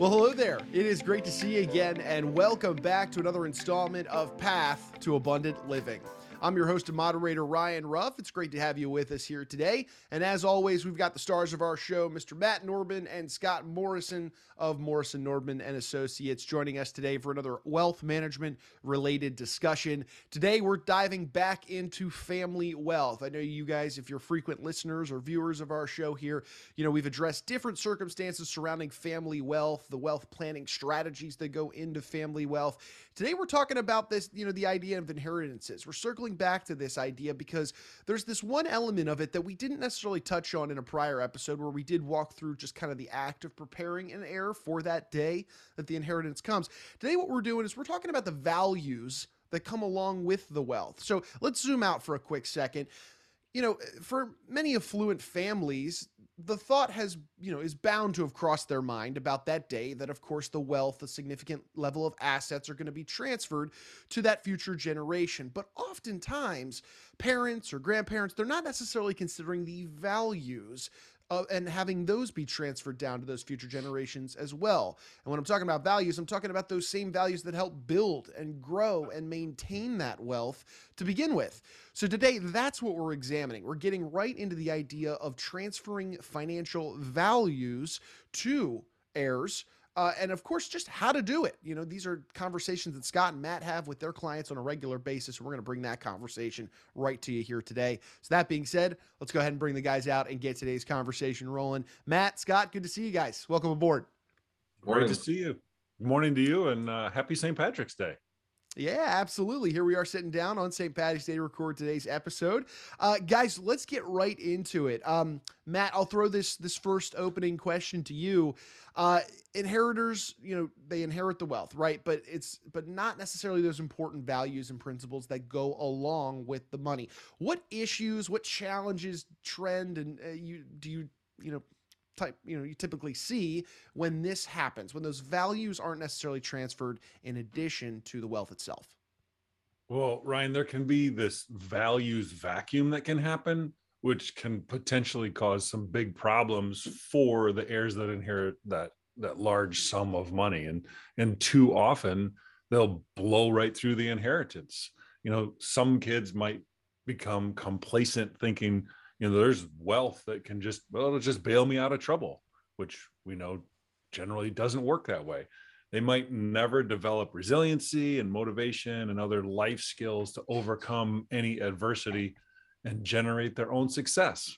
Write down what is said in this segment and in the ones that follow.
Well, hello there. It is great to see you again, and welcome back to another installment of Path to Abundant Living. I'm your host and moderator, Ryan Ruff. It's great to have you with us here today. And as always, we've got the stars of our show, Mr. Matt Nordman and Scott Morrison of Morrison Nordman and Associates, joining us today for another wealth management related discussion. Today, we're diving back into family wealth. I know you guys, if you're frequent listeners or viewers of our show here, you know, we've addressed different circumstances surrounding family wealth, the wealth planning strategies that go into family wealth. Today, we're talking about this, you know, the idea of inheritances. We're circling back to this idea because there's this one element of it that we didn't necessarily touch on in a prior episode where we did walk through just kind of the act of preparing an heir for that day that the inheritance comes. Today, what we're doing is we're talking about the values that come along with the wealth. So let's zoom out for a quick second you know, for many affluent families, the thought has, you know, is bound to have crossed their mind about that day that, of course, the wealth, the significant level of assets are going to be transferred to that future generation. But oftentimes, parents or grandparents, they're not necessarily considering the values uh, and having those be transferred down to those future generations as well. And when I'm talking about values, I'm talking about those same values that help build and grow and maintain that wealth to begin with. So today, that's what we're examining. We're getting right into the idea of transferring financial values to heirs uh, and of course, just how to do it. You know, these are conversations that Scott and Matt have with their clients on a regular basis. We're going to bring that conversation right to you here today. So, that being said, let's go ahead and bring the guys out and get today's conversation rolling. Matt, Scott, good to see you guys. Welcome aboard. Great to see you. Good morning to you and uh, happy St. Patrick's Day. Yeah, absolutely. Here we are sitting down on St. Patty's Day to record today's episode. Uh, guys, let's get right into it. Um, Matt, I'll throw this this first opening question to you. Uh, inheritors, you know, they inherit the wealth, right? But it's but not necessarily those important values and principles that go along with the money. What issues, what challenges, trend, and uh, you do you you know type you know you typically see when this happens when those values aren't necessarily transferred in addition to the wealth itself. Well ryan there can be this values vacuum that can happen which can potentially cause some big problems for the heirs that inherit that that large sum of money. And and too often they'll blow right through the inheritance. You know some kids might become complacent thinking you know there's wealth that can just well it'll just bail me out of trouble which we know generally doesn't work that way. They might never develop resiliency and motivation and other life skills to overcome any adversity and generate their own success.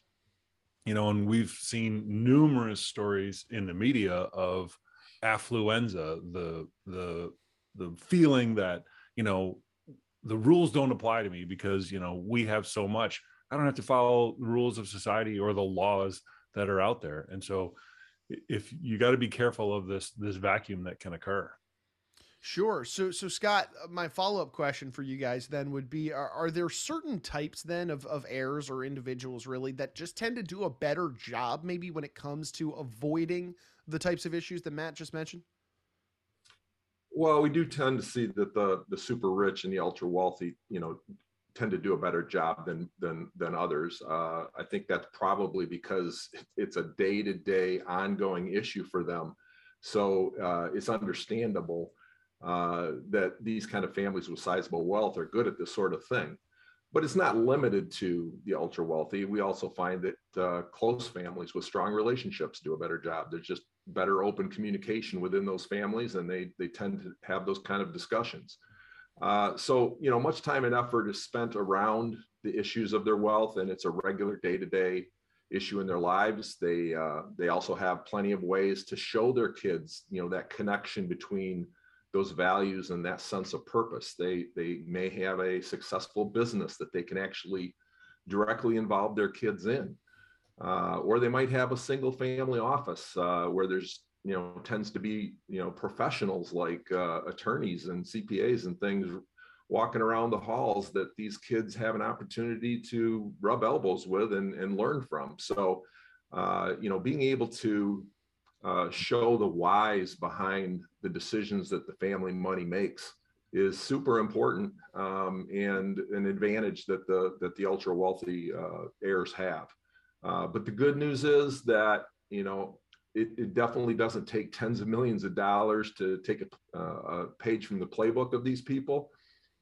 You know and we've seen numerous stories in the media of affluenza the the the feeling that you know the rules don't apply to me because you know we have so much I don't have to follow the rules of society or the laws that are out there. And so if you got to be careful of this this vacuum that can occur. Sure. So, so Scott, uh, my follow up question for you guys then would be: Are, are there certain types then of of heirs or individuals really that just tend to do a better job, maybe when it comes to avoiding the types of issues that Matt just mentioned? Well, we do tend to see that the the super rich and the ultra wealthy, you know, tend to do a better job than than than others. Uh, I think that's probably because it's a day to day ongoing issue for them. So uh, it's understandable uh, that these kind of families with sizable wealth are good at this sort of thing. But it's not limited to the ultra wealthy. We also find that uh, close families with strong relationships do a better job. There's just better open communication within those families, and they they tend to have those kind of discussions. Uh, so, you know, much time and effort is spent around the issues of their wealth, and it's a regular day-to-day issue in their lives. They uh, they also have plenty of ways to show their kids, you know, that connection between those values and that sense of purpose. They they may have a successful business that they can actually directly involve their kids in, uh, or they might have a single family office uh, where there's you know tends to be you know professionals like uh, attorneys and cpas and things walking around the halls that these kids have an opportunity to rub elbows with and, and learn from. So uh, you know being able to uh, show the whys behind the decisions that the family money makes is super important um, and an advantage that the that the ultra wealthy uh, heirs have. Uh, but the good news is that you know it, it, definitely doesn't take tens of millions of dollars to take a, uh, a page from the playbook of these people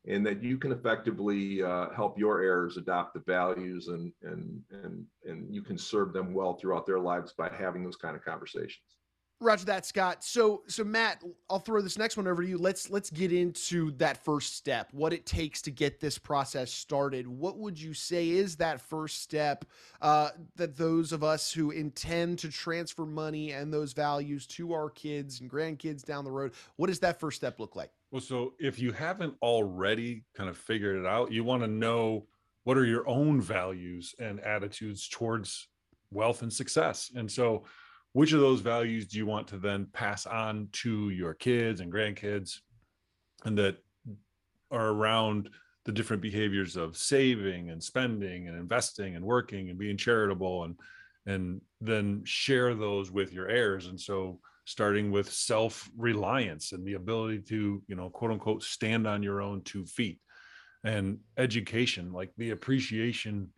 and that you can effectively uh, help your heirs adopt the values and and and and you can serve them well throughout their lives by having those kind of conversations Roger that, Scott. So, so Matt, I'll throw this next one over to you. Let's let's get into that first step. What it takes to get this process started. What would you say is that first step uh, that those of us who intend to transfer money and those values to our kids and grandkids down the road? What does that first step look like? Well, so if you haven't already kind of figured it out, you want to know what are your own values and attitudes towards wealth and success. And so which of those values do you want to then pass on to your kids and grandkids and that are around the different behaviors of saving and spending and investing and working and being charitable and and then share those with your heirs? And so starting with self reliance and the ability to you know quote unquote stand on your own two feet and education like the appreciation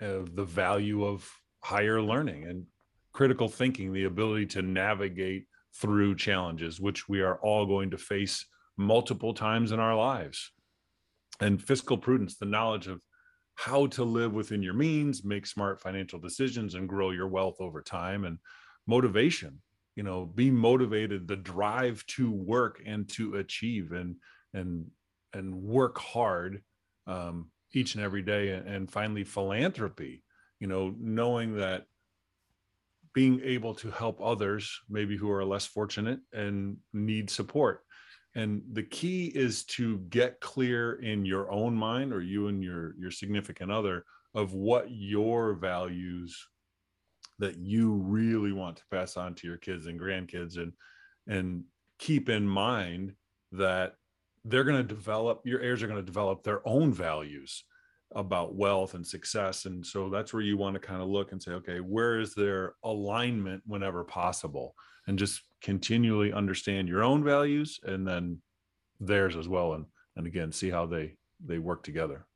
of the value of higher learning and critical thinking, the ability to navigate through challenges, which we are all going to face multiple times in our lives. And fiscal prudence, the knowledge of how to live within your means, make smart financial decisions, and grow your wealth over time. And motivation, you know, be motivated, the drive to work and to achieve and and and work hard um, each and every day. And, finally, philanthropy, you know, knowing that being able to help others, maybe who are less fortunate and need support. And the key is to get clear in your own mind or you and your your significant other of what your values that you really want to pass on to your kids and grandkids and and keep in mind that they're going to develop your heirs are going to develop their own values about wealth and success and so that's where you want to kind of look and say okay where is there alignment whenever possible? And just continually understand your own values and then theirs as well and and again see how they they work together.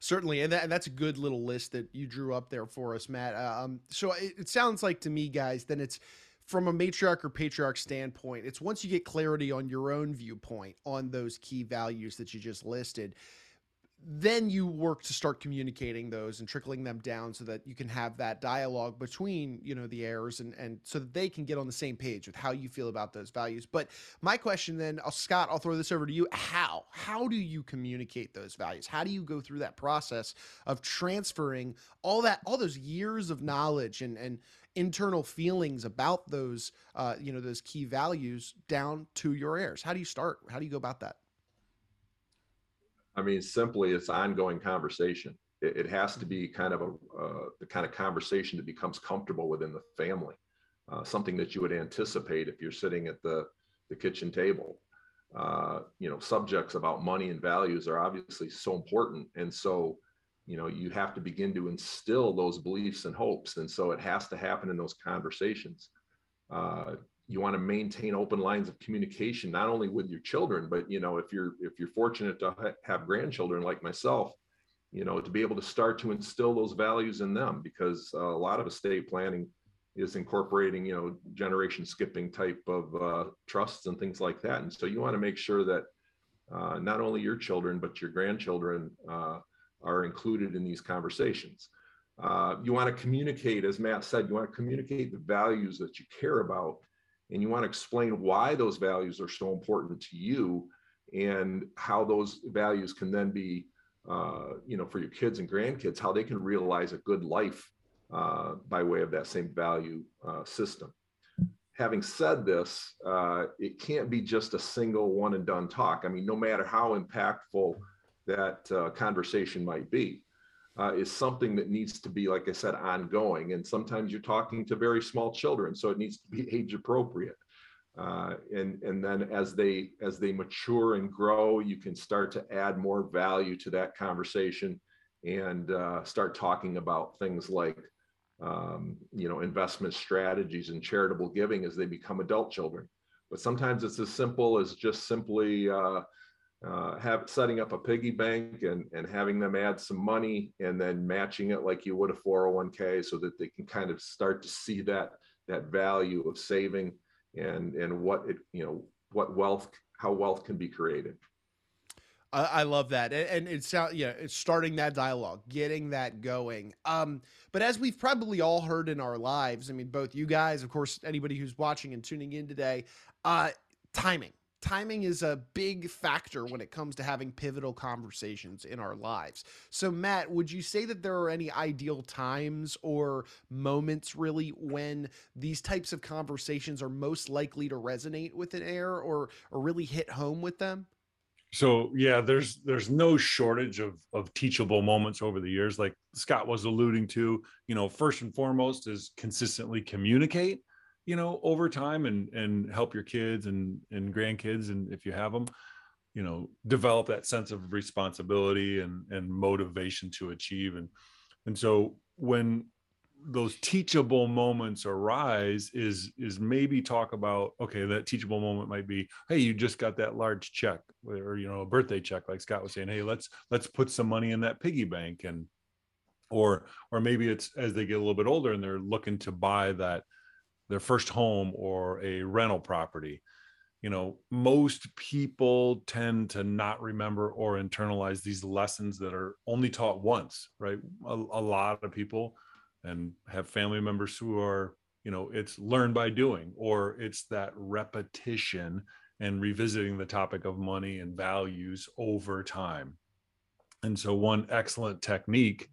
Certainly and, that, and that's a good little list that you drew up there for us matt um, so it, it sounds like to me guys then it's from a matriarch or patriarch standpoint it's once you get clarity on your own viewpoint on those key values that you just listed then you work to start communicating those and trickling them down so that you can have that dialogue between you know the heirs and and so that they can get on the same page with how you feel about those values. But my question then scott i'll throw this over to you. How? How do you communicate those values? How do you go through that process of transferring all that all those years of knowledge and and internal feelings about those uh, you know those key values down to your heirs? How do you start? How do you go about that I mean, simply it's ongoing conversation. It, it has to be kind of a uh, the kind of conversation that becomes comfortable within the family, uh, something that you would anticipate if you're sitting at the the kitchen table. Uh, you know, subjects about money and values are obviously so important, and so you know you have to begin to instill those beliefs and hopes, and so it has to happen in those conversations. You want to maintain open lines of communication not only with your children but you know if you're if you're fortunate to ha- have grandchildren like myself you know to be able to start to instill those values in them because uh, a lot of estate planning is incorporating you know generation skipping type of uh, trusts and things like that. And so you want to make sure that uh, not only your children but your grandchildren uh, are included in these conversations. Uh, you want to communicate as matt said you want to communicate the values that you care about and you want to explain why those values are so important to you and how those values can then be uh, you know for your kids and grandkids how they can realize a good life uh, by way of that same value uh, system. Having said this uh, it can't be just a single one and done talk. I mean no matter how impactful that uh, conversation might be uh, is something that needs to be, like I said, ongoing. And sometimes you're talking to very small children, so it needs to be age appropriate. Uh, and and then as they as they mature and grow, you can start to add more value to that conversation and uh, start talking about things like um, you know investment strategies and charitable giving as they become adult children. But sometimes it's as simple as just simply uh, have setting up a piggy bank and, and having them add some money and then matching it like you would a 401k so that they can kind of start to see that that value of saving and and what it you know what wealth how wealth can be created I, I love that, and, and it's yeah, it's starting that dialogue, getting that going. Um, but as we've probably all heard in our lives, I mean, both you guys, of course, anybody who's watching and tuning in today, uh, timing. Timing is a big factor when it comes to having pivotal conversations in our lives. So, Matt, would you say that there are any ideal times or moments really when these types of conversations are most likely to resonate with an heir or, or really hit home with them? so yeah there's there's no shortage of of teachable moments over the years like scott was alluding to you know first and foremost is consistently communicate you know over time and and help your kids and and grandkids and if you have them you know develop that sense of responsibility and and motivation to achieve. And and so when those teachable moments arise is is maybe talk about okay that teachable moment might be hey you just got that large check or you know a birthday check like scott was saying hey let's let's put some money in that piggy bank. And or or maybe it's as they get a little bit older and they're looking to buy that their first home or a rental property. You know most people tend to not remember or internalize these lessons that are only taught once right? A, a lot of people and have family members who are you know it's learned by doing or it's that repetition and revisiting the topic of money and values over time. And so one excellent technique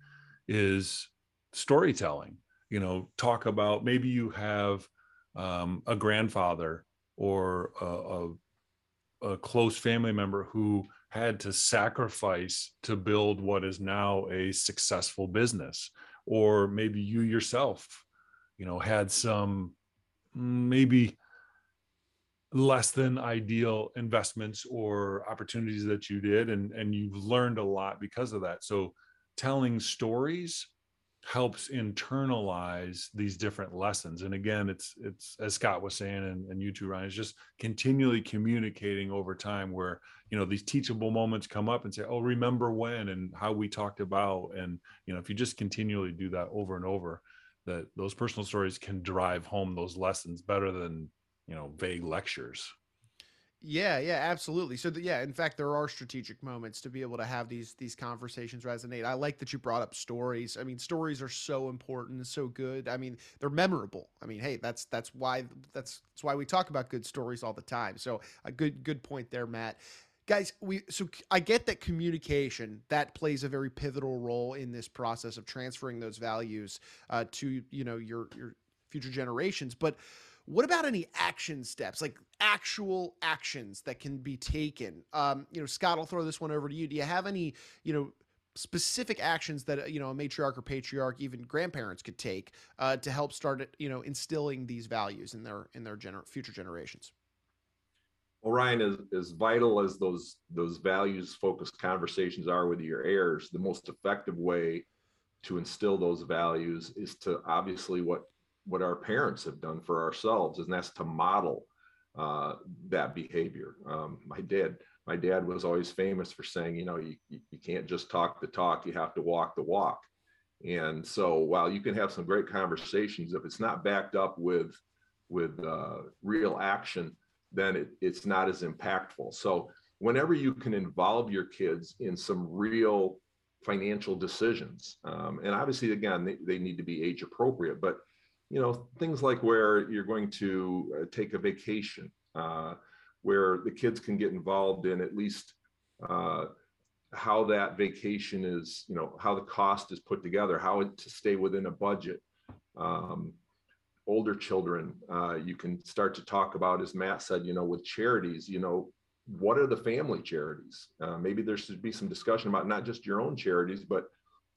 is storytelling you know talk about maybe you have um, a grandfather or a, a, a close family member who had to sacrifice to build what is now a successful business. Or maybe you yourself you know had some maybe less than ideal investments or opportunities that you did and and you've learned a lot because of that. So telling stories helps internalize these different lessons and again it's it's as scott was saying and, and you too ryan is just continually communicating over time where you know these teachable moments come up and say oh remember when and how we talked about and you know if you just continually do that over and over that those personal stories can drive home those lessons better than you know vague lectures yeah, yeah, absolutely. So, the, yeah, in fact, there are strategic moments to be able to have these these conversations resonate. I like that you brought up stories. I mean, stories are so important, so good. I mean, they're memorable. I mean, hey, that's that's why that's that's why we talk about good stories all the time. So, a good good point there, Matt. Guys, we so I get that communication that plays a very pivotal role in this process of transferring those values uh, to you know your your future generations, but what about any action steps, like actual actions that can be taken? Um, you know, Scott, I'll throw this one over to you. Do you have any, you know, specific actions that you know a matriarch or patriarch, even grandparents, could take uh, to help start, it, you know, instilling these values in their in their gener- future generations? Well, Ryan, as, as vital as those those values focused conversations are with your heirs, the most effective way to instill those values is to obviously what what our parents have done for ourselves, and that's to model uh, that behavior. Um, my dad, my dad was always famous for saying, you know, you, you can't just talk the talk, you have to walk the walk. And so while you can have some great conversations, if it's not backed up with with uh, real action, then it, it's not as impactful. So whenever you can involve your kids in some real financial decisions, um, and obviously again they, they need to be age appropriate, but you know, things like where you're going to uh, take a vacation, uh, where the kids can get involved in at least uh, how that vacation is, you know, how the cost is put together, how to stay within a budget. Um, older children, uh, you can start to talk about, as Matt said, you know, with charities, you know, what are the family charities? Uh, maybe there should be some discussion about not just your own charities, but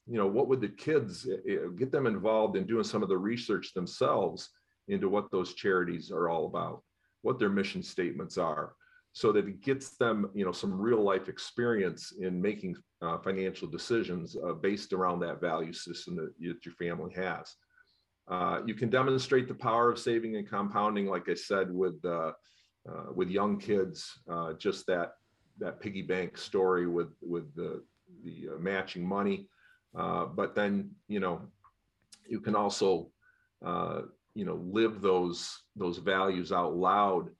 you know, what would the kids eh, eh, get them involved in doing some of the research themselves into what those charities are all about, what their mission statements are, so that it gets them, you know, some real life experience in making uh, financial decisions uh, based around that value system that, that your family has. Uh, you can demonstrate the power of saving and compounding, like I said, with uh, uh, with young kids. Uh, just that that piggy bank story with with the the matching money uh, but then, you know, you can also uh, you know live those those values out loud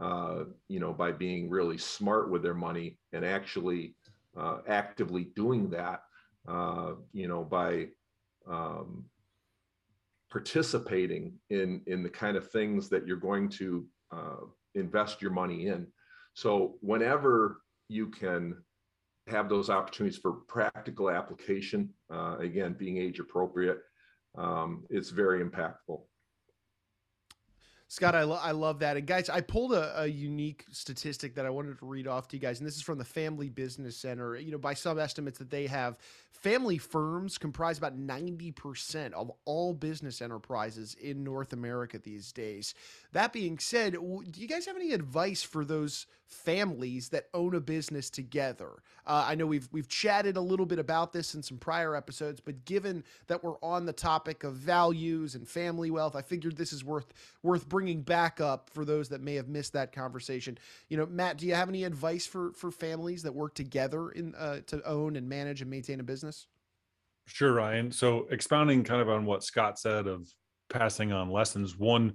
uh, you know by being really smart with their money and actually uh, actively doing that uh, you know by um, participating in in the kind of things that you're going to uh, invest your money in. So whenever you can have those opportunities for practical application uh, again being age appropriate um, it's very impactful Scott, I, lo- I love that. And guys, I pulled a, a, unique statistic that I wanted to read off to you guys. And this is from the Family Business Center. You know, by some estimates that they have, family firms comprise about 90% of all business enterprises in North America these days. That being said, do you guys have any advice for those families that own a business together? Uh, I know we've we've chatted a little bit about this in some prior episodes, but given that we're on the topic of values and family wealth, I figured this is worth worth bringing back up for those that may have missed that conversation. You know, Matt, do you have any advice for for families that work together in uh, to own and manage and maintain a business? Sure, Ryan. So expounding kind of on what Scott said of passing on lessons, one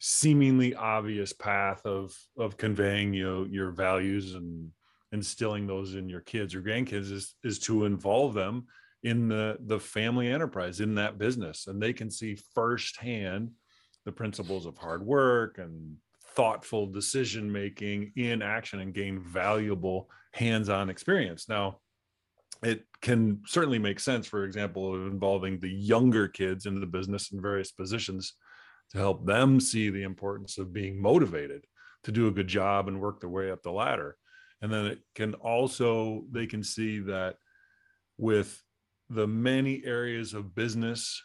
seemingly obvious path of of conveying you know, your values and instilling those in your kids or grandkids is is to involve them in the the family enterprise in that business. And they can see firsthand the principles of hard work and thoughtful decision making in action and gain valuable hands-on experience. Now it can certainly make sense for example of involving the younger kids in the business in various positions to help them see the importance of being motivated to do a good job and work their way up the ladder. And then it can also they can see that with the many areas of business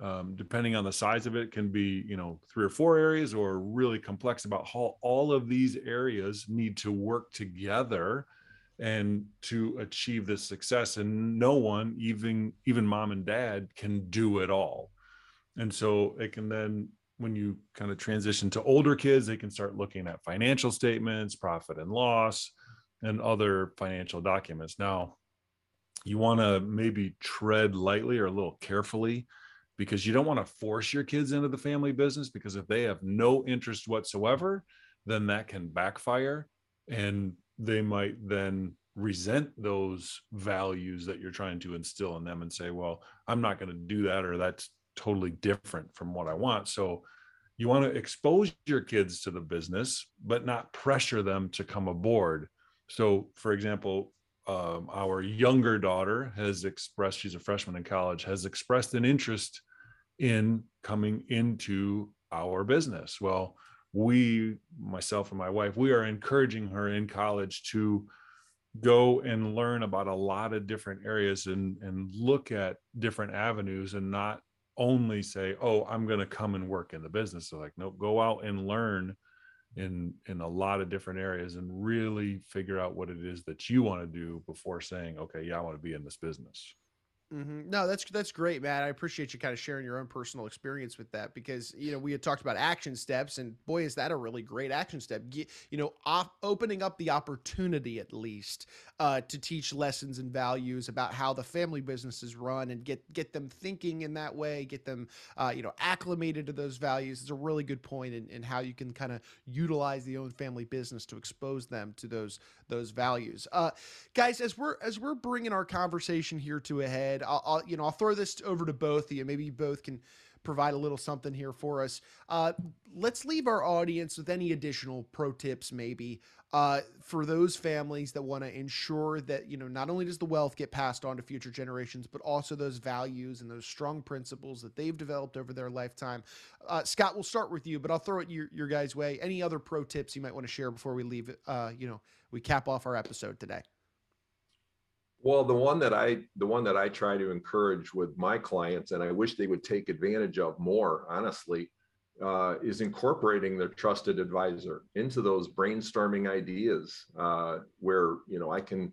um, depending on the size of it can be you know three or four areas or really complex about how all of these areas need to work together and to achieve this success. And no one even even mom and dad can do it all. And so it can then when you kind of transition to older kids they can start looking at financial statements profit and loss and other financial documents. Now, you want to maybe tread lightly or a little carefully because you don't want to force your kids into the family business because if they have no interest whatsoever, then that can backfire and they might then resent those values that you're trying to instill in them and say, well, I'm not going to do that or that's totally different from what I want. So you want to expose your kids to the business, but not pressure them to come aboard so, for example, um, our younger daughter has expressed, she's a freshman in college, has expressed an interest in coming into our business. Well, we, myself and my wife, we are encouraging her in college to go and learn about a lot of different areas and, and look at different avenues and not only say, oh, I'm going to come and work in the business. So, like, no, go out and learn in in a lot of different areas and really figure out what it is that you want to do before saying okay yeah i want to be in this business Mm-hmm. No, that's that's great, Matt. I appreciate you kind of sharing your own personal experience with that because you know we had talked about action steps, and boy, is that a really great action step. you know, op- opening up the opportunity at least uh, to teach lessons and values about how the family business is run, and get get them thinking in that way, get them uh, you know acclimated to those values. Is a really good point in, in how you can kind of utilize the own family business to expose them to those those values. Uh, guys, as we're as we're bringing our conversation here to a head I'll, I'll, you know I'll throw this over to both of you. Maybe you both can provide a little something here for us. Uh, let's leave our audience with any additional pro tips, maybe uh, for those families that want to ensure that you know not only does the wealth get passed on to future generations, but also those values and those strong principles that they've developed over their lifetime. Uh, Scott, we'll start with you, but I'll throw it your your guys' way. Any other pro tips you might want to share before we leave? Uh, you know, we cap off our episode today. Well, the one that I the one that I try to encourage with my clients, and I wish they would take advantage of more, honestly, uh, is incorporating their trusted advisor into those brainstorming ideas, uh, where you know I can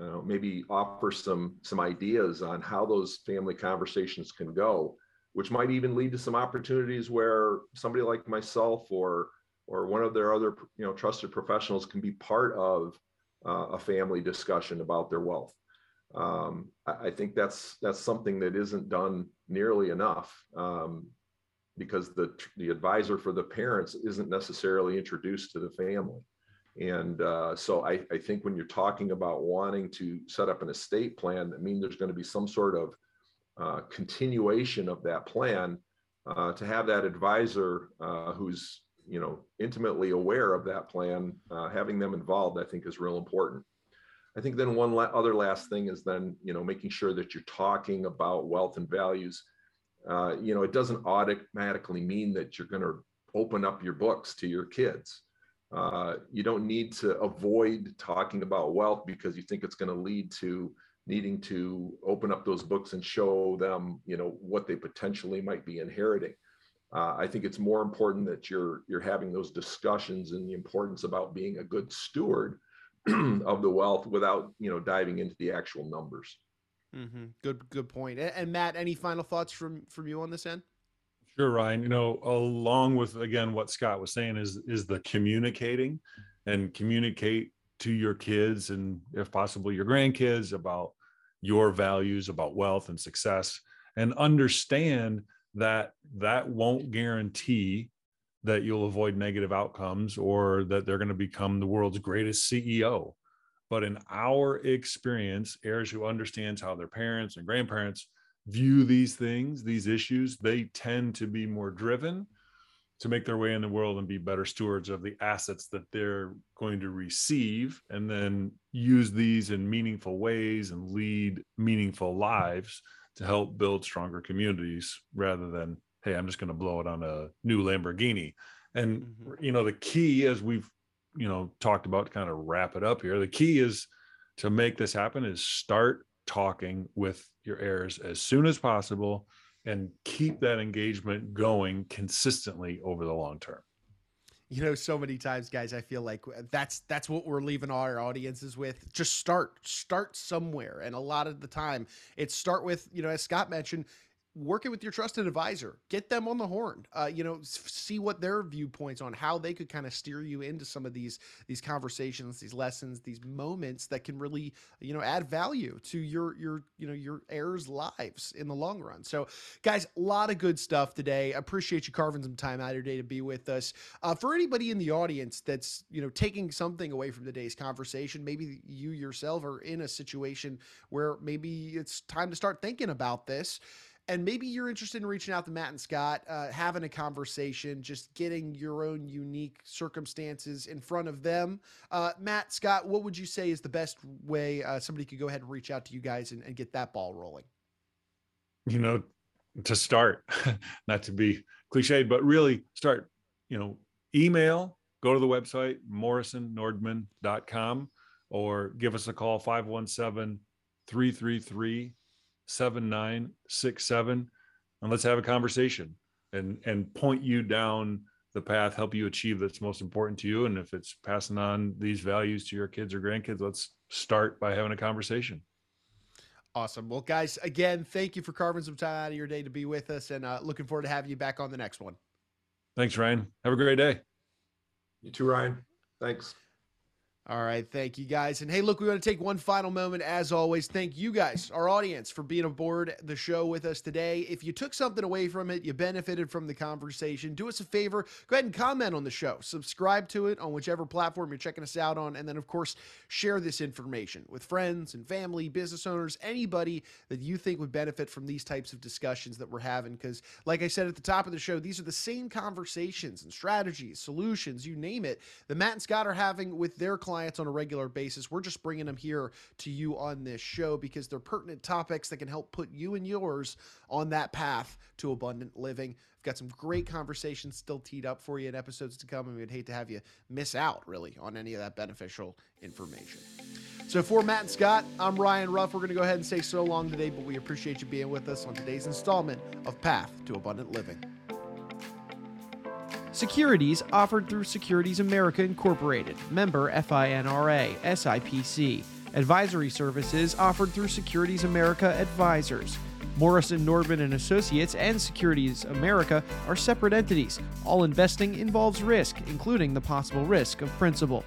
uh, maybe offer some some ideas on how those family conversations can go, which might even lead to some opportunities where somebody like myself or or one of their other you know trusted professionals can be part of uh, a family discussion about their wealth. Um, I, I, think that's that's something that isn't done nearly enough. Um, because the the advisor for the parents isn't necessarily introduced to the family. And uh, so I, I think when you're talking about wanting to set up an estate plan, I mean there's going to be some sort of uh, continuation of that plan. Uh, to have that advisor uh, who's you know intimately aware of that plan, uh, having them involved, I think is real important. I think then one la- other last thing is then you know making sure that you're talking about wealth and values. Uh, you know, it doesn't automatically mean that you're going to open up your books to your kids. Uh, you don't need to avoid talking about wealth because you think it's going to lead to needing to open up those books and show them, you know, what they potentially might be inheriting. Uh, I think it's more important that you're you're having those discussions and the importance about being a good steward of the wealth without you know diving into the actual numbers. Mm-hmm. Good, good point. And, and Matt, any final thoughts from from you on this end? Sure, Ryan. You know, along with again what Scott was saying is is the communicating and communicate to your kids and if possible your grandkids about your values about wealth and success and understand that that won't guarantee that you'll avoid negative outcomes or that they're going to become the world's greatest CEO. But in our experience, heirs who understands how their parents and grandparents view these things, these issues, they tend to be more driven to make their way in the world and be better stewards of the assets that they're going to receive and then use these in meaningful ways and lead meaningful lives to help build stronger communities rather than hey i'm just going to blow it on a new lamborghini and mm-hmm. you know the key as we've you know talked about to kind of wrap it up here the key is to make this happen is start talking with your heirs as soon as possible and keep that engagement going consistently over the long term you know so many times guys i feel like uh, that's that's what we're leaving our audiences with. Just start start somewhere. And a lot of the time it's start with you know as scott mentioned working with your trusted advisor. Get them on the horn. Uh, you know see what their viewpoints on how they could kind of steer you into some of these these conversations these lessons these moments that can really you know add value to your your you know your heirs lives in the long run. So guys a lot of good stuff today. Appreciate you carving some time out of your day to be with us. Uh, for anybody in the audience that's you know taking something away from today's conversation maybe you yourself are in a situation where maybe it's time to start thinking about this and maybe you're interested in reaching out to Matt and Scott, uh, having a conversation, just getting your own unique circumstances in front of them. Uh, Matt, Scott, what would you say is the best way uh, somebody could go ahead and reach out to you guys and, and get that ball rolling? You know, to start, not to be cliched, but really start, you know, email, go to the website, morrisonnordman.com, or give us a call, 517 333 7967 and let's have a conversation and and point you down the path help you achieve that's most important to you. And if it's passing on these values to your kids or grandkids let's start by having a conversation. Awesome. Well guys again thank you for carving some time out of your day to be with us and uh, looking forward to having you back on the next one. Thanks ryan. Have a great day. You too ryan. Thanks all right. Thank you guys. And hey, look, we want to take one final moment. As always, thank you guys, our audience, for being aboard the show with us today. If you took something away from it, you benefited from the conversation, do us a favor, go ahead and comment on the show. Subscribe to it on whichever platform you're checking us out on. And then, of course, share this information with friends and family, business owners, anybody that you think would benefit from these types of discussions that we're having. Because, like I said at the top of the show, these are the same conversations and strategies, solutions, you name it, that Matt and Scott are having with their clients clients on a regular basis. We're just bringing them here to you on this show because they're pertinent topics that can help put you and yours on that path to abundant living. We've got some great conversations still teed up for you in episodes to come, and we'd hate to have you miss out really on any of that beneficial information. So for Matt and Scott, I'm Ryan Ruff. We're going to go ahead and say so long today, but we appreciate you being with us on today's installment of Path to Abundant Living. Securities offered through Securities America Incorporated, member FINRA, SIPC. Advisory services offered through Securities America Advisors. Morrison, Nordman and Associates and Securities America are separate entities. All investing involves risk, including the possible risk of principal.